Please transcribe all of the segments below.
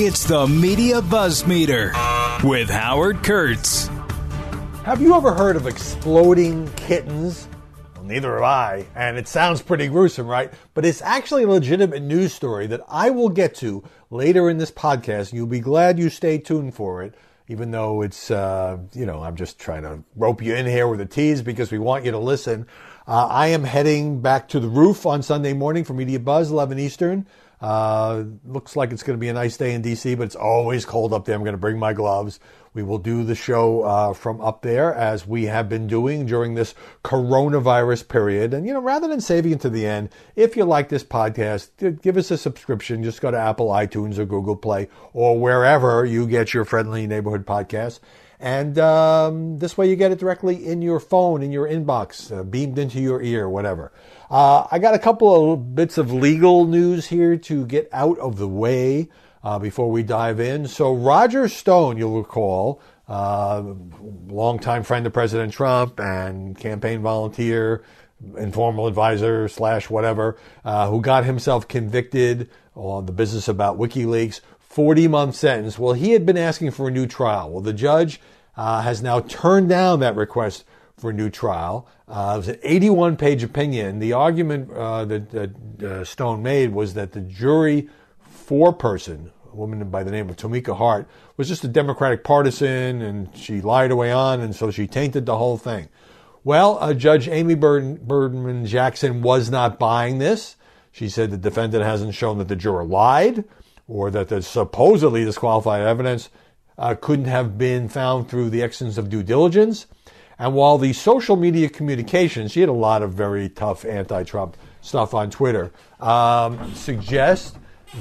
It's the Media Buzz Meter with Howard Kurtz. Have you ever heard of exploding kittens? Well, neither have I, and it sounds pretty gruesome, right? But it's actually a legitimate news story that I will get to later in this podcast. You'll be glad you stay tuned for it, even though it's, uh, you know, I'm just trying to rope you in here with a tease because we want you to listen. Uh, I am heading back to the roof on Sunday morning for Media Buzz, 11 Eastern. Uh, looks like it's going to be a nice day in DC, but it's always cold up there. I'm going to bring my gloves. We will do the show uh, from up there as we have been doing during this coronavirus period. And, you know, rather than saving it to the end, if you like this podcast, give us a subscription. Just go to Apple, iTunes, or Google Play, or wherever you get your friendly neighborhood podcasts. And um, this way you get it directly in your phone, in your inbox, uh, beamed into your ear, whatever. Uh, I got a couple of bits of legal news here to get out of the way uh, before we dive in. So, Roger Stone, you'll recall, uh, longtime friend of President Trump and campaign volunteer, informal advisor slash whatever, uh, who got himself convicted on the business about WikiLeaks, 40 month sentence. Well, he had been asking for a new trial. Well, the judge uh, has now turned down that request for a new trial. Uh, it was an 81 page opinion. The argument uh, that, that uh, Stone made was that the jury foreperson, a woman by the name of Tomeka Hart, was just a Democratic partisan and she lied her way on, and so she tainted the whole thing. Well, uh, Judge Amy Berman Jackson was not buying this. She said the defendant hasn't shown that the juror lied or that the supposedly disqualified evidence uh, couldn't have been found through the exercise of due diligence. And while the social media communications, she had a lot of very tough anti Trump stuff on Twitter, um, suggest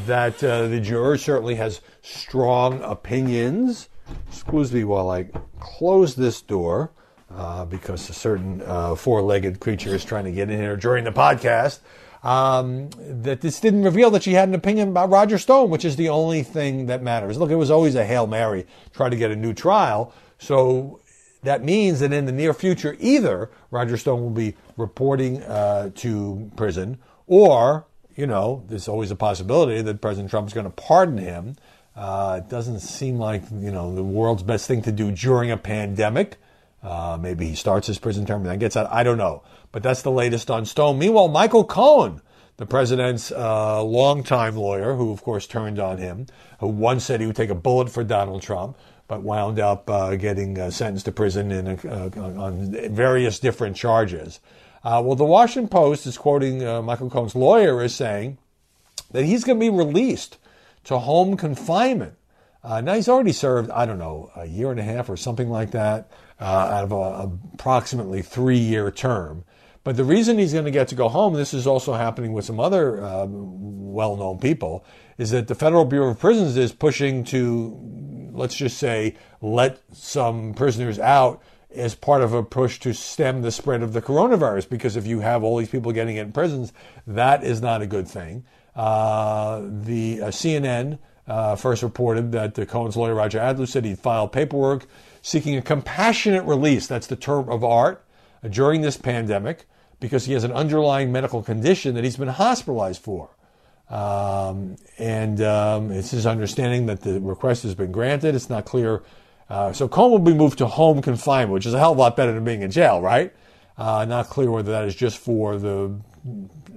that uh, the juror certainly has strong opinions. Excuse me while I close this door uh, because a certain uh, four legged creature is trying to get in here during the podcast. Um, that this didn't reveal that she had an opinion about Roger Stone, which is the only thing that matters. Look, it was always a Hail Mary, try to get a new trial. So that means that in the near future, either Roger Stone will be reporting uh, to prison, or you know, there's always a possibility that President Trump is going to pardon him. Uh, it doesn't seem like you know the world's best thing to do during a pandemic. Uh, maybe he starts his prison term and then gets out. I don't know, but that's the latest on Stone. Meanwhile, Michael Cohen, the president's uh, longtime lawyer, who of course turned on him, who once said he would take a bullet for Donald Trump, but wound up uh, getting uh, sentenced to prison in a, uh, on various different charges. Uh, well, the Washington Post is quoting uh, Michael Cohen's lawyer as saying that he's going to be released to home confinement. Now he's already served, I don't know, a year and a half or something like that out of a, approximately three-year term. But the reason he's going to get to go home, this is also happening with some other uh, well known people, is that the Federal Bureau of Prisons is pushing to, let's just say, let some prisoners out as part of a push to stem the spread of the coronavirus. Because if you have all these people getting in prisons, that is not a good thing. Uh, the uh, CNN uh, first reported that the Cohen's lawyer Roger Adler said he'd filed paperwork seeking a compassionate release. That's the term of art uh, during this pandemic because he has an underlying medical condition that he's been hospitalized for. Um, and um, it's his understanding that the request has been granted. It's not clear. Uh, so Cohen will be moved to home confinement, which is a hell of a lot better than being in jail, right? Uh, not clear whether that is just for the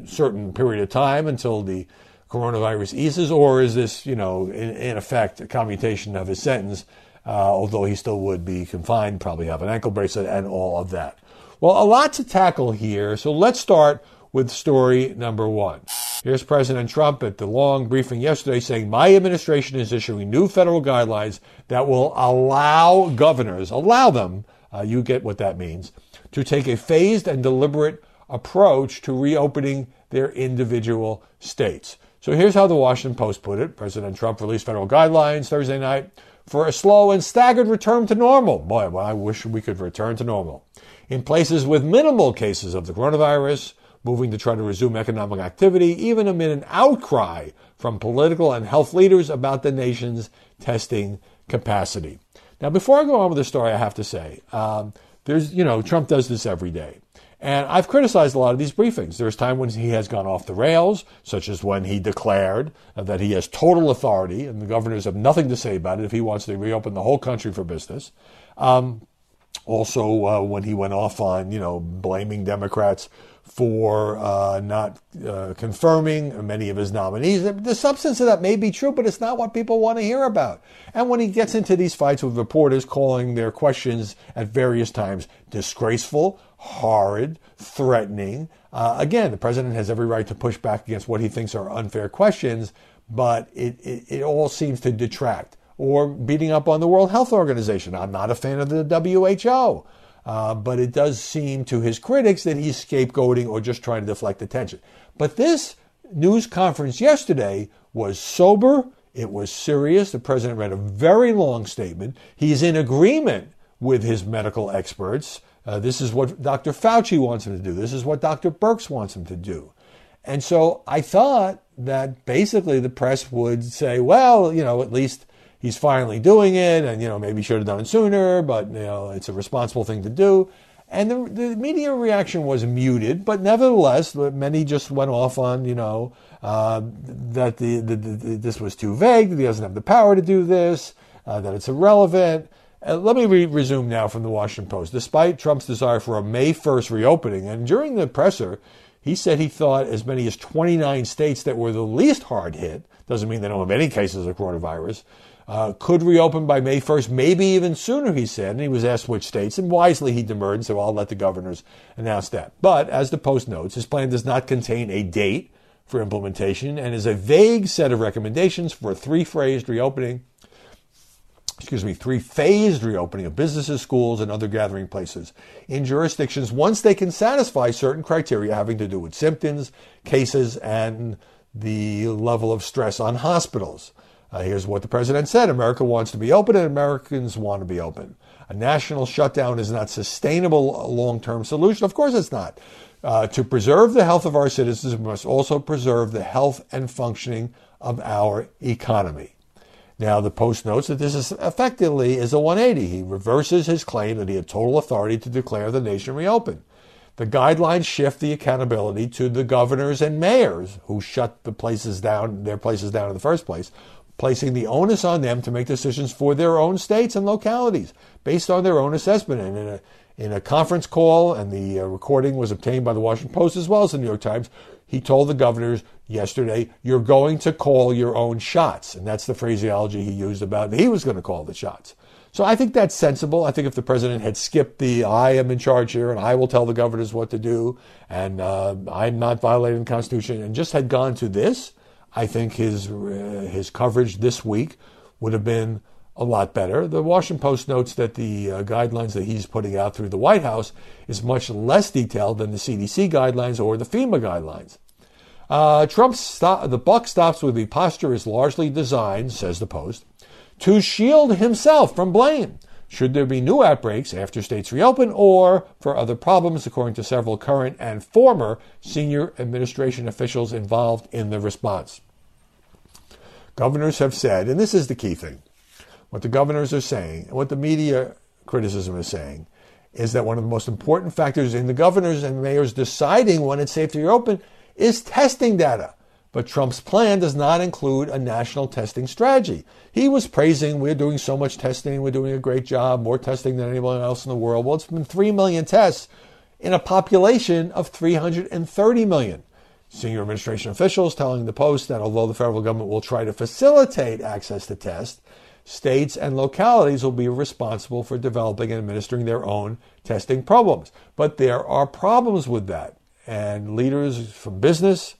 certain period of time until the coronavirus eases, or is this, you know, in, in effect, a commutation of his sentence, uh, although he still would be confined, probably have an ankle bracelet and all of that. Well, a lot to tackle here, so let's start with story number one. Here's President Trump at the long briefing yesterday saying, My administration is issuing new federal guidelines that will allow governors, allow them, uh, you get what that means, to take a phased and deliberate approach to reopening their individual states. So here's how the Washington Post put it President Trump released federal guidelines Thursday night for a slow and staggered return to normal. Boy, I wish we could return to normal in places with minimal cases of the coronavirus, moving to try to resume economic activity, even amid an outcry from political and health leaders about the nation's testing capacity. Now, before I go on with the story, I have to say, um, there's, you know, Trump does this every day. And I've criticized a lot of these briefings. There's time when he has gone off the rails, such as when he declared that he has total authority and the governors have nothing to say about it if he wants to reopen the whole country for business. Um, also, uh, when he went off on, you know, blaming Democrats for uh, not uh, confirming many of his nominees. The substance of that may be true, but it's not what people want to hear about. And when he gets into these fights with reporters, calling their questions at various times disgraceful, horrid, threatening, uh, again, the president has every right to push back against what he thinks are unfair questions, but it, it, it all seems to detract. Or beating up on the World Health Organization. I'm not a fan of the WHO. Uh, but it does seem to his critics that he's scapegoating or just trying to deflect attention. But this news conference yesterday was sober, it was serious. The president read a very long statement. He's in agreement with his medical experts. Uh, this is what Dr. Fauci wants him to do. This is what Dr. Birx wants him to do. And so I thought that basically the press would say, well, you know, at least he's finally doing it, and you know maybe should have done it sooner, but you know it's a responsible thing to do. And the, the media reaction was muted, but nevertheless, many just went off on you know uh, that the, the, the, this was too vague, that he doesn't have the power to do this, uh, that it's irrelevant. Uh, let me re- resume now from the Washington Post. Despite Trump's desire for a May 1st reopening, and during the presser, he said he thought as many as 29 states that were the least hard hit, doesn't mean they don't have any cases of coronavirus, uh, could reopen by May 1st, maybe even sooner, he said. And he was asked which states, and wisely he demurred and said, well, I'll let the governors announce that. But as the Post notes, his plan does not contain a date for implementation and is a vague set of recommendations for a three phased reopening. Excuse me, three phased reopening of businesses, schools, and other gathering places in jurisdictions once they can satisfy certain criteria having to do with symptoms, cases, and the level of stress on hospitals. Uh, here's what the president said America wants to be open and Americans want to be open. A national shutdown is not sustainable long term solution. Of course it's not. Uh, to preserve the health of our citizens, we must also preserve the health and functioning of our economy. Now, the Post notes that this is effectively is a 180. He reverses his claim that he had total authority to declare the nation reopened. The guidelines shift the accountability to the governors and mayors who shut the places down, their places down in the first place, placing the onus on them to make decisions for their own states and localities based on their own assessment. And in a, in a conference call, and the uh, recording was obtained by the Washington Post as well as the New York Times, he told the governors yesterday, You're going to call your own shots. And that's the phraseology he used about he was going to call the shots. So I think that's sensible. I think if the president had skipped the I am in charge here and I will tell the governors what to do and uh, I'm not violating the Constitution and just had gone to this, I think his uh, his coverage this week would have been a lot better. The Washington Post notes that the uh, guidelines that he's putting out through the White House is much less detailed than the CDC guidelines or the FEMA guidelines. Uh, Trump's stop, the buck stops with the posture is largely designed, says the Post, to shield himself from blame should there be new outbreaks after states reopen or for other problems, according to several current and former senior administration officials involved in the response. Governors have said, and this is the key thing what the governors are saying, and what the media criticism is saying, is that one of the most important factors in the governors and mayors deciding when it's safe to reopen is testing data. But Trump's plan does not include a national testing strategy. He was praising, we're doing so much testing, we're doing a great job, more testing than anyone else in the world. Well, it's been 3 million tests in a population of 330 million. Senior administration officials telling the Post that although the federal government will try to facilitate access to tests, states and localities will be responsible for developing and administering their own testing programs. But there are problems with that. And leaders from business,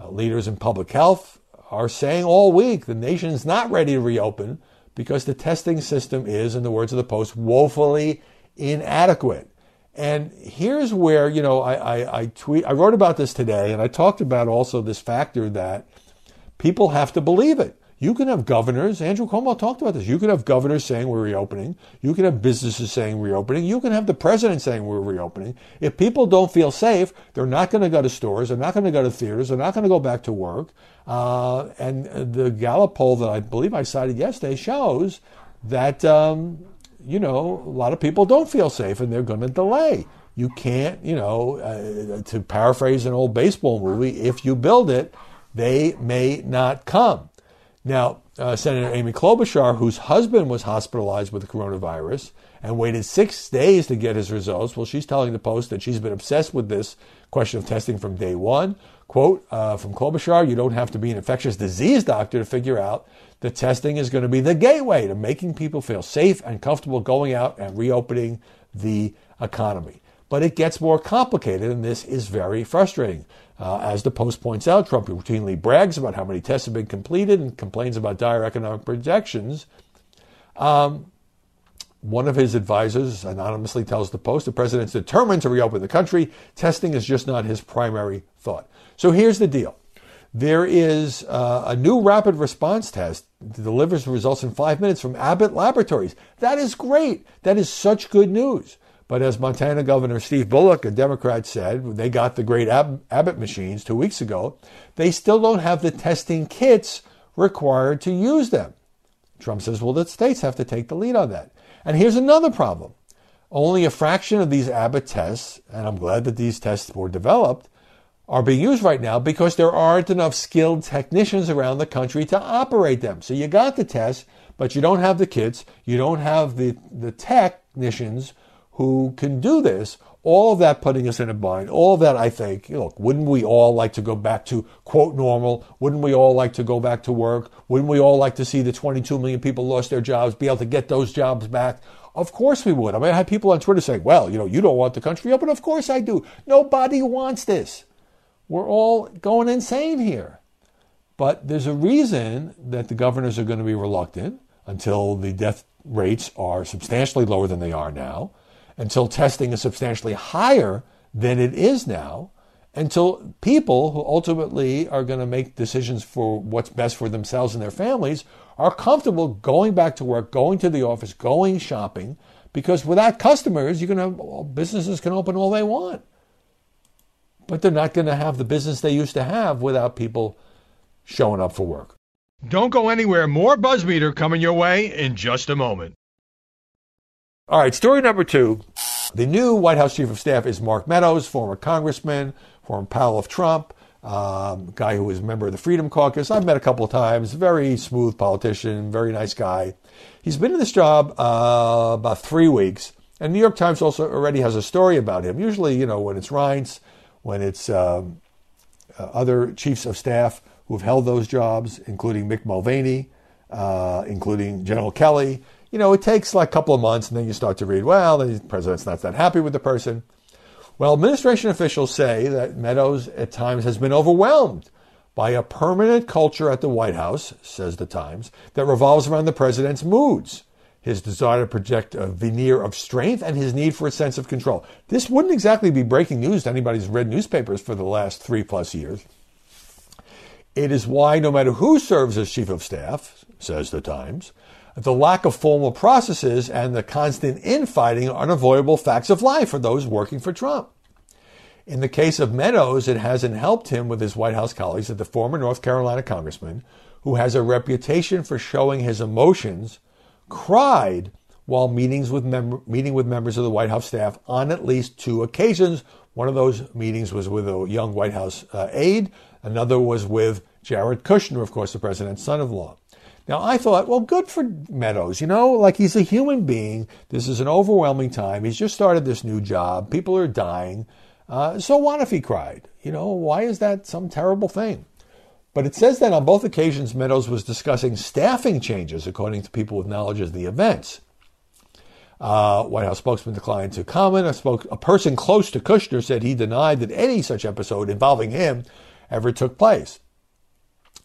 uh, leaders in public health are saying all week the nation is not ready to reopen because the testing system is, in the words of the Post, woefully inadequate. And here's where, you know, I, I, I, tweet, I wrote about this today, and I talked about also this factor that people have to believe it. You can have governors, Andrew Cuomo talked about this. You can have governors saying we're reopening. You can have businesses saying reopening. You can have the president saying we're reopening. If people don't feel safe, they're not going to go to stores. They're not going to go to theaters. They're not going to go back to work. Uh, and the Gallup poll that I believe I cited yesterday shows that, um, you know, a lot of people don't feel safe and they're going to delay you can't, you know, uh, to paraphrase an old baseball movie, if you build it, they may not come. Now, uh, Senator Amy Klobuchar, whose husband was hospitalized with the coronavirus and waited six days to get his results, well, she's telling the Post that she's been obsessed with this question of testing from day one. Quote uh, from Klobuchar, you don't have to be an infectious disease doctor to figure out that testing is going to be the gateway to making people feel safe and comfortable going out and reopening the economy. But it gets more complicated, and this is very frustrating. Uh, as the Post points out, Trump routinely brags about how many tests have been completed and complains about dire economic projections. Um, one of his advisors anonymously tells the Post the president's determined to reopen the country. Testing is just not his primary thought. So here's the deal there is uh, a new rapid response test that delivers results in five minutes from Abbott Laboratories. That is great. That is such good news. But as Montana Governor Steve Bullock, a Democrat, said, they got the great Ab- Abbott machines two weeks ago. They still don't have the testing kits required to use them. Trump says, well, the states have to take the lead on that. And here's another problem. Only a fraction of these Abbott tests, and I'm glad that these tests were developed, are being used right now because there aren't enough skilled technicians around the country to operate them. So you got the tests, but you don't have the kits, you don't have the, the technicians who can do this. All of that putting us in a bind. All of that, I think, look, wouldn't we all like to go back to quote normal? Wouldn't we all like to go back to work? Wouldn't we all like to see the 22 million people lost their jobs, be able to get those jobs back? Of course we would. I mean, I had people on Twitter saying, well, you know, you don't want the country open. Of course I do. Nobody wants this. We're all going insane here. But there's a reason that the governors are going to be reluctant until the death rates are substantially lower than they are now until testing is substantially higher than it is now, until people who ultimately are going to make decisions for what's best for themselves and their families are comfortable going back to work, going to the office, going shopping, because without customers, you can have businesses can open all they want. But they're not going to have the business they used to have without people showing up for work. Don't go anywhere. More Buzzmeter coming your way in just a moment. All right, story number two. The new White House Chief of Staff is Mark Meadows, former congressman, former pal of Trump, um, guy who was a member of the Freedom Caucus. I've met a couple of times. Very smooth politician, very nice guy. He's been in this job uh, about three weeks, and New York Times also already has a story about him. Usually, you know, when it's Reince, when it's um, uh, other chiefs of staff who've held those jobs, including Mick Mulvaney, uh, including General Kelly you know, it takes like a couple of months and then you start to read, well, the president's not that happy with the person. Well, administration officials say that Meadows at times has been overwhelmed by a permanent culture at the White House, says the Times, that revolves around the president's moods, his desire to project a veneer of strength, and his need for a sense of control. This wouldn't exactly be breaking news to anybody who's read newspapers for the last three plus years. It is why no matter who serves as chief of staff, says the Times, the lack of formal processes and the constant infighting are unavoidable facts of life for those working for Trump. In the case of Meadows, it hasn't helped him with his White House colleagues that the former North Carolina congressman, who has a reputation for showing his emotions, cried while meetings with mem- meeting with members of the White House staff on at least two occasions. One of those meetings was with a young White House uh, aide. Another was with Jared Kushner, of course, the president's son-in-law. Now, I thought, well, good for Meadows. You know, like he's a human being. This is an overwhelming time. He's just started this new job. People are dying. Uh, so what if he cried? You know, why is that some terrible thing? But it says that on both occasions, Meadows was discussing staffing changes, according to people with knowledge of the events. Uh, White House spokesman declined to comment. A, spoke, a person close to Kushner said he denied that any such episode involving him ever took place.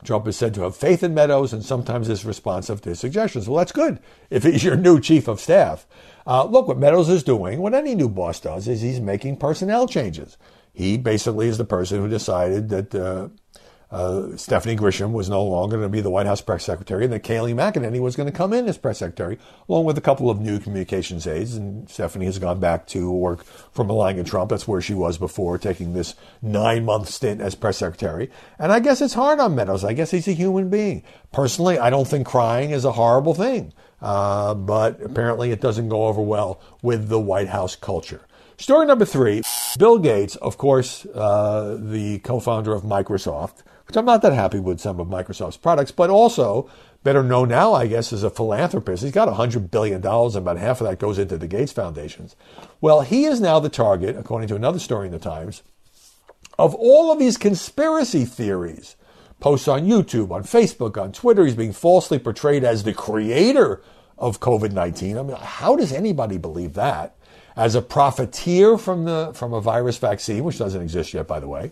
Trump is said to have faith in Meadows and sometimes is responsive to his suggestions. Well, that's good if he's your new chief of staff. Uh, look, what Meadows is doing, what any new boss does, is he's making personnel changes. He basically is the person who decided that uh, uh, Stephanie Grisham was no longer going to be the White House press secretary, and that Kayleigh McEnany was going to come in as press secretary, along with a couple of new communications aides. And Stephanie has gone back to work for Melania Trump. That's where she was before, taking this nine month stint as press secretary. And I guess it's hard on Meadows. I guess he's a human being. Personally, I don't think crying is a horrible thing, uh, but apparently it doesn't go over well with the White House culture. Story number three Bill Gates, of course, uh, the co founder of Microsoft, which I'm not that happy with some of Microsoft's products, but also better known now, I guess, as a philanthropist. He's got $100 billion, and about half of that goes into the Gates Foundations. Well, he is now the target, according to another story in the Times, of all of these conspiracy theories. Posts on YouTube, on Facebook, on Twitter. He's being falsely portrayed as the creator of COVID 19. I mean, how does anybody believe that? As a profiteer from, the, from a virus vaccine, which doesn't exist yet, by the way,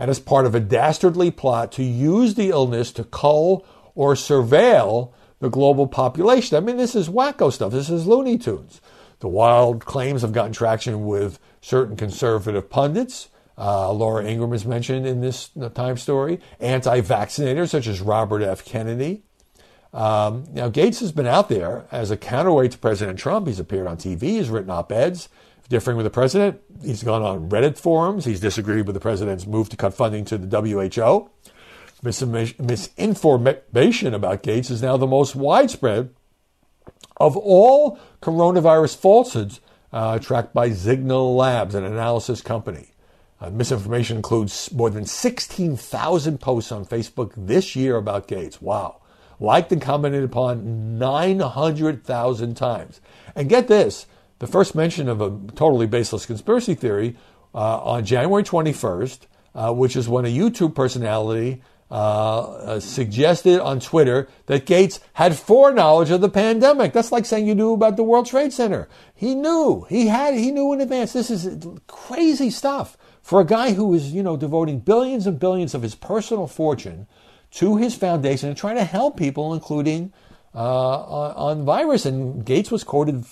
and as part of a dastardly plot to use the illness to cull or surveil the global population. I mean, this is wacko stuff. This is Looney Tunes. The wild claims have gotten traction with certain conservative pundits. Uh, Laura Ingraham is mentioned in this Time story. Anti vaccinators such as Robert F. Kennedy. Um, now, Gates has been out there as a counterweight to President Trump. He's appeared on TV, he's written op eds differing with the president. He's gone on Reddit forums. He's disagreed with the president's move to cut funding to the WHO. Misinformation about Gates is now the most widespread of all coronavirus falsehoods uh, tracked by Zignal Labs, an analysis company. Uh, misinformation includes more than 16,000 posts on Facebook this year about Gates. Wow. Liked and commented upon 900,000 times. And get this the first mention of a totally baseless conspiracy theory uh, on January 21st, uh, which is when a YouTube personality uh, uh, suggested on Twitter that Gates had foreknowledge of the pandemic. That's like saying you knew about the World Trade Center. He knew. He had. He knew in advance. This is crazy stuff for a guy who is, you know, devoting billions and billions of his personal fortune to his foundation and trying to help people, including uh, on, on virus. And Gates was quoted,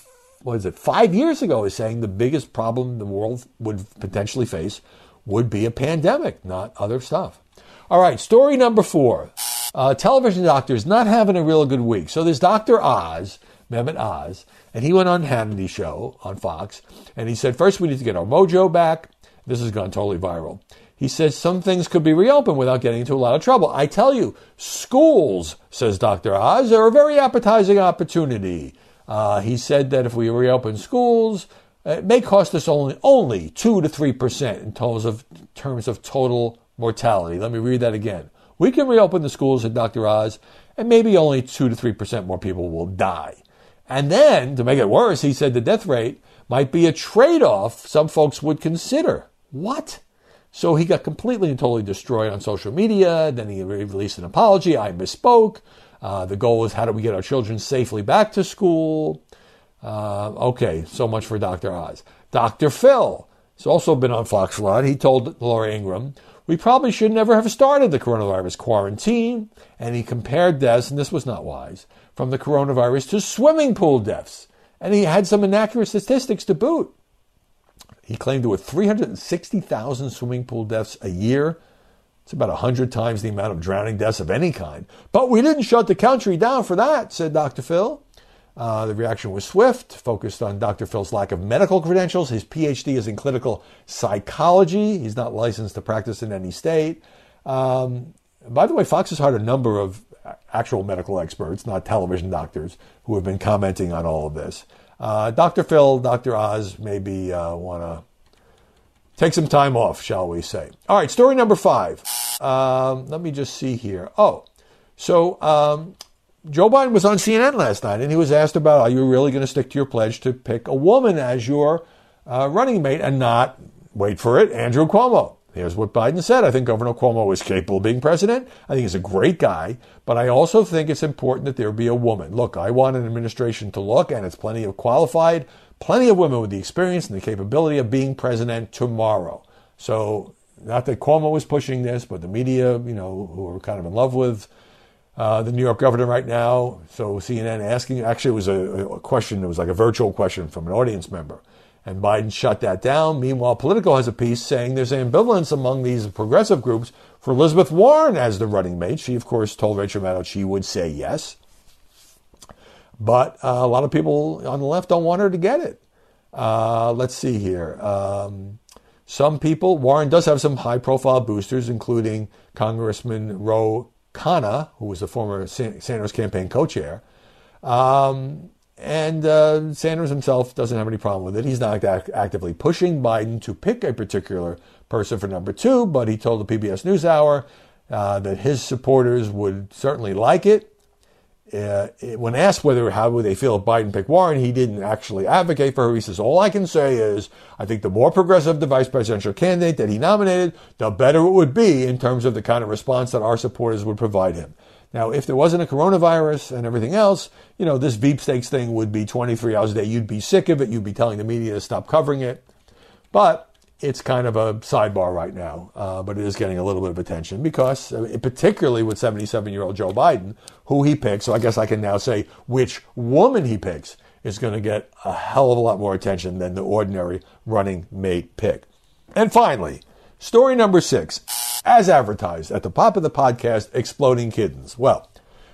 what is it, five years ago, as saying the biggest problem the world would potentially face would be a pandemic, not other stuff. All right, story number four. Uh, television doctors not having a real good week. So there's Dr. Oz, Mehmet Oz, and he went on Hannity's show on Fox, and he said, first we need to get our mojo back. This has gone totally viral. He says some things could be reopened without getting into a lot of trouble. I tell you, schools, says Dr. Oz, are a very appetizing opportunity. Uh, he said that if we reopen schools, it may cost us only only two to three percent in terms of terms of total mortality. Let me read that again. We can reopen the schools said Dr. Oz, and maybe only 2 to 3% more people will die. And then, to make it worse, he said the death rate might be a trade off some folks would consider. What? So he got completely and totally destroyed on social media. Then he released an apology. I misspoke. Uh, the goal is how do we get our children safely back to school? Uh, okay, so much for Dr. Oz. Dr. Phil has also been on Fox a lot. He told Laura Ingraham, we probably should never have started the coronavirus quarantine. And he compared deaths, and this was not wise, from the coronavirus to swimming pool deaths. And he had some inaccurate statistics to boot. He claimed there were 360,000 swimming pool deaths a year. It's about 100 times the amount of drowning deaths of any kind. But we didn't shut the country down for that, said Dr. Phil. Uh, the reaction was swift, focused on Dr. Phil's lack of medical credentials. His PhD is in clinical psychology. He's not licensed to practice in any state. Um, by the way, Fox has hired a number of actual medical experts, not television doctors, who have been commenting on all of this. Uh, Dr. Phil, Dr. Oz, maybe uh, want to take some time off, shall we say. All right, story number five. Um, let me just see here. Oh, so um, Joe Biden was on CNN last night and he was asked about are you really going to stick to your pledge to pick a woman as your uh, running mate and not, wait for it, Andrew Cuomo. Here's what Biden said. I think Governor Cuomo is capable of being president. I think he's a great guy, but I also think it's important that there be a woman. Look, I want an administration to look, and it's plenty of qualified, plenty of women with the experience and the capability of being president tomorrow. So, not that Cuomo was pushing this, but the media, you know, who are kind of in love with uh, the New York governor right now. So CNN asking, actually, it was a, a, question, it was like a virtual question from an audience member. And Biden shut that down. Meanwhile, Politico has a piece saying there's ambivalence among these progressive groups for Elizabeth Warren as the running mate. She, of course, told Rachel Maddow she would say yes. But uh, a lot of people on the left don't want her to get it. Uh, let's see here. Um, some people, Warren does have some high profile boosters, including Congressman Ro Khanna, who was the former Sanders campaign co chair. Um, and uh, Sanders himself doesn't have any problem with it. He's not act- actively pushing Biden to pick a particular person for number two, but he told the PBS NewsHour uh, that his supporters would certainly like it. Uh, when asked whether how would they feel if Biden picked Warren, he didn't actually advocate for her. He says, "All I can say is, I think the more progressive the vice presidential candidate that he nominated, the better it would be in terms of the kind of response that our supporters would provide him." Now, if there wasn't a coronavirus and everything else, you know, this Veep stakes thing would be 23 hours a day. You'd be sick of it. You'd be telling the media to stop covering it. But it's kind of a sidebar right now, uh, but it is getting a little bit of attention because, uh, particularly with 77 year old Joe Biden, who he picks, so I guess I can now say which woman he picks is going to get a hell of a lot more attention than the ordinary running mate pick. And finally, story number six, as advertised at the top of the podcast, Exploding Kittens. Well,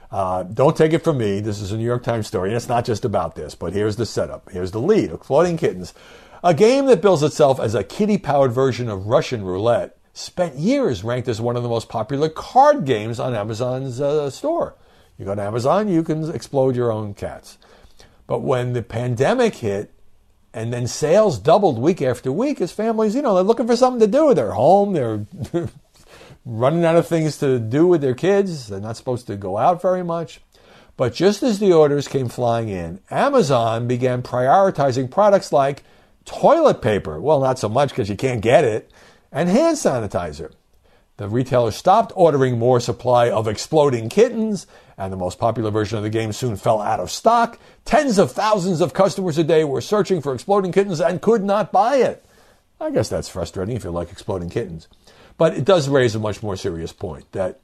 uh, don't take it from me. This is a New York Times story, and it's not just about this, but here's the setup. Here's the lead Exploding Kittens a game that bills itself as a kitty powered version of Russian roulette spent years ranked as one of the most popular card games on Amazon's uh, store. You go to Amazon, you can explode your own cats. But when the pandemic hit, and then sales doubled week after week as families, you know, they're looking for something to do. They're home, they're running out of things to do with their kids. They're not supposed to go out very much. But just as the orders came flying in, Amazon began prioritizing products like toilet paper. Well, not so much because you can't get it, and hand sanitizer. The retailer stopped ordering more supply of exploding kittens, and the most popular version of the game soon fell out of stock. Tens of thousands of customers a day were searching for exploding kittens and could not buy it. I guess that's frustrating if you like exploding kittens. But it does raise a much more serious point that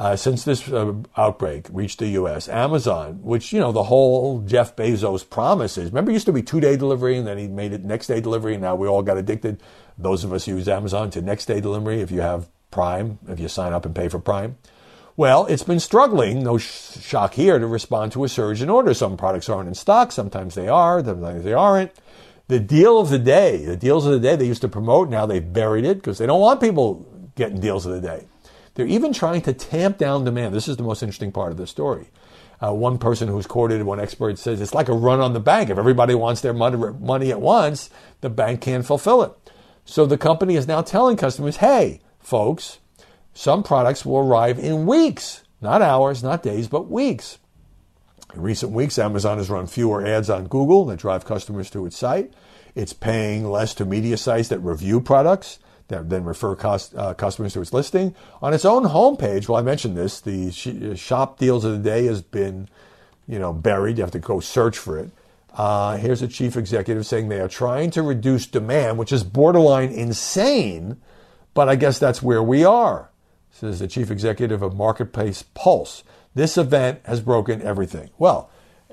uh, since this uh, outbreak reached the U.S., Amazon, which, you know, the whole Jeff Bezos promises, remember, it used to be two day delivery and then he made it next day delivery, and now we all got addicted, those of us who use Amazon, to next day delivery if you have Prime, if you sign up and pay for Prime. Well, it's been struggling, no sh- shock here, to respond to a surge in orders. Some products aren't in stock, sometimes they are, sometimes they aren't. The deal of the day, the deals of the day they used to promote, now they've buried it because they don't want people getting deals of the day. They're even trying to tamp down demand. This is the most interesting part of the story. Uh, one person who's quoted, one expert says it's like a run on the bank. If everybody wants their money at once, the bank can't fulfill it. So the company is now telling customers, hey, folks, some products will arrive in weeks, not hours, not days, but weeks. In recent weeks, Amazon has run fewer ads on Google that drive customers to its site. It's paying less to media sites that review products that then refer cost, uh, customers to its listing. On its own homepage, well, I mentioned this, the sh- shop deals of the day has been, you know, buried. You have to go search for it. Uh, here's a chief executive saying they are trying to reduce demand, which is borderline insane, but I guess that's where we are, says the chief executive of Marketplace Pulse. This event has broken everything. Well,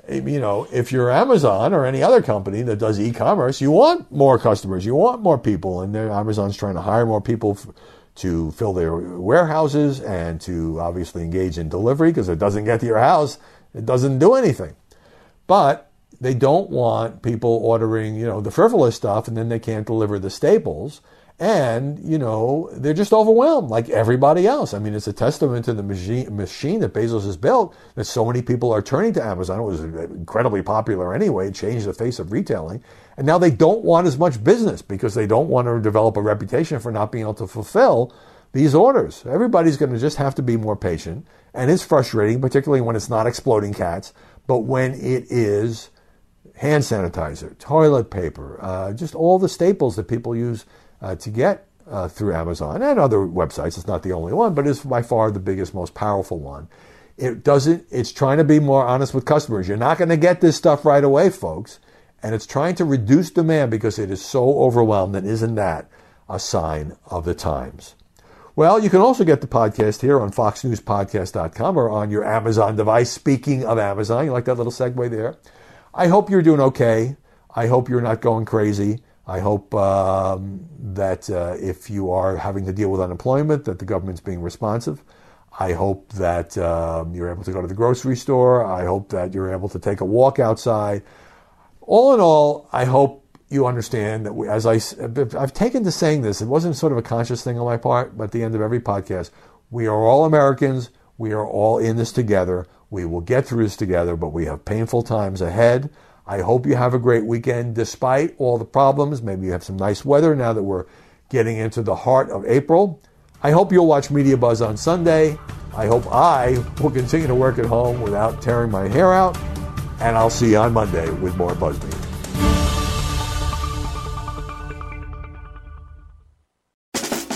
you know, if you're Amazon or any other company that does e-commerce, you want more customers, you want more people, and Amazon's trying to hire more people f- to fill their warehouses and to obviously engage in delivery because it doesn't get to your house, it doesn't do anything. But they don't want people ordering, you know, the frivolous stuff and then they can't deliver the staples. And, you know, they're just overwhelmed like everybody else. I mean, it's a testament to the machine, that Bezos has built that so many people are turning to Amazon. It was incredibly popular anyway, it changed the face of retailing. And now they don't want as much business because they don't want to develop a reputation for not being able to fulfill these orders. Everybody's going to just have to be more patient. And it's frustrating, particularly when it's not exploding cats, but when it is hand sanitizer, toilet paper, uh, just all the staples that people use uh, to get uh, through Amazon and other websites. It's not the only one, but it's by far the biggest, most powerful one. It doesn't. It's trying to be more honest with customers. You're not going to get this stuff right away, folks, and it's trying to reduce demand because it is so overwhelmed. And isn't that a sign of the times? Well, you can also get the podcast here on FoxNewsPodcast.com or on your Amazon device. Speaking of Amazon, you like that little segue there? I hope you're doing okay. I hope you're not going crazy. I hope um, that uh, if you are having to deal with unemployment, that the government's being responsive. I hope that um, you're able to go to the grocery store. I hope that you're able to take a walk outside. All in all, I hope you understand that we, as I, I've taken to saying this, it wasn't sort of a conscious thing on my part, but at the end of every podcast, we are all Americans. We are all in this together. We will get through this together, but we have painful times ahead. I hope you have a great weekend despite all the problems. Maybe you have some nice weather now that we're getting into the heart of April. I hope you'll watch Media Buzz on Sunday. I hope I will continue to work at home without tearing my hair out. And I'll see you on Monday with more BuzzMe.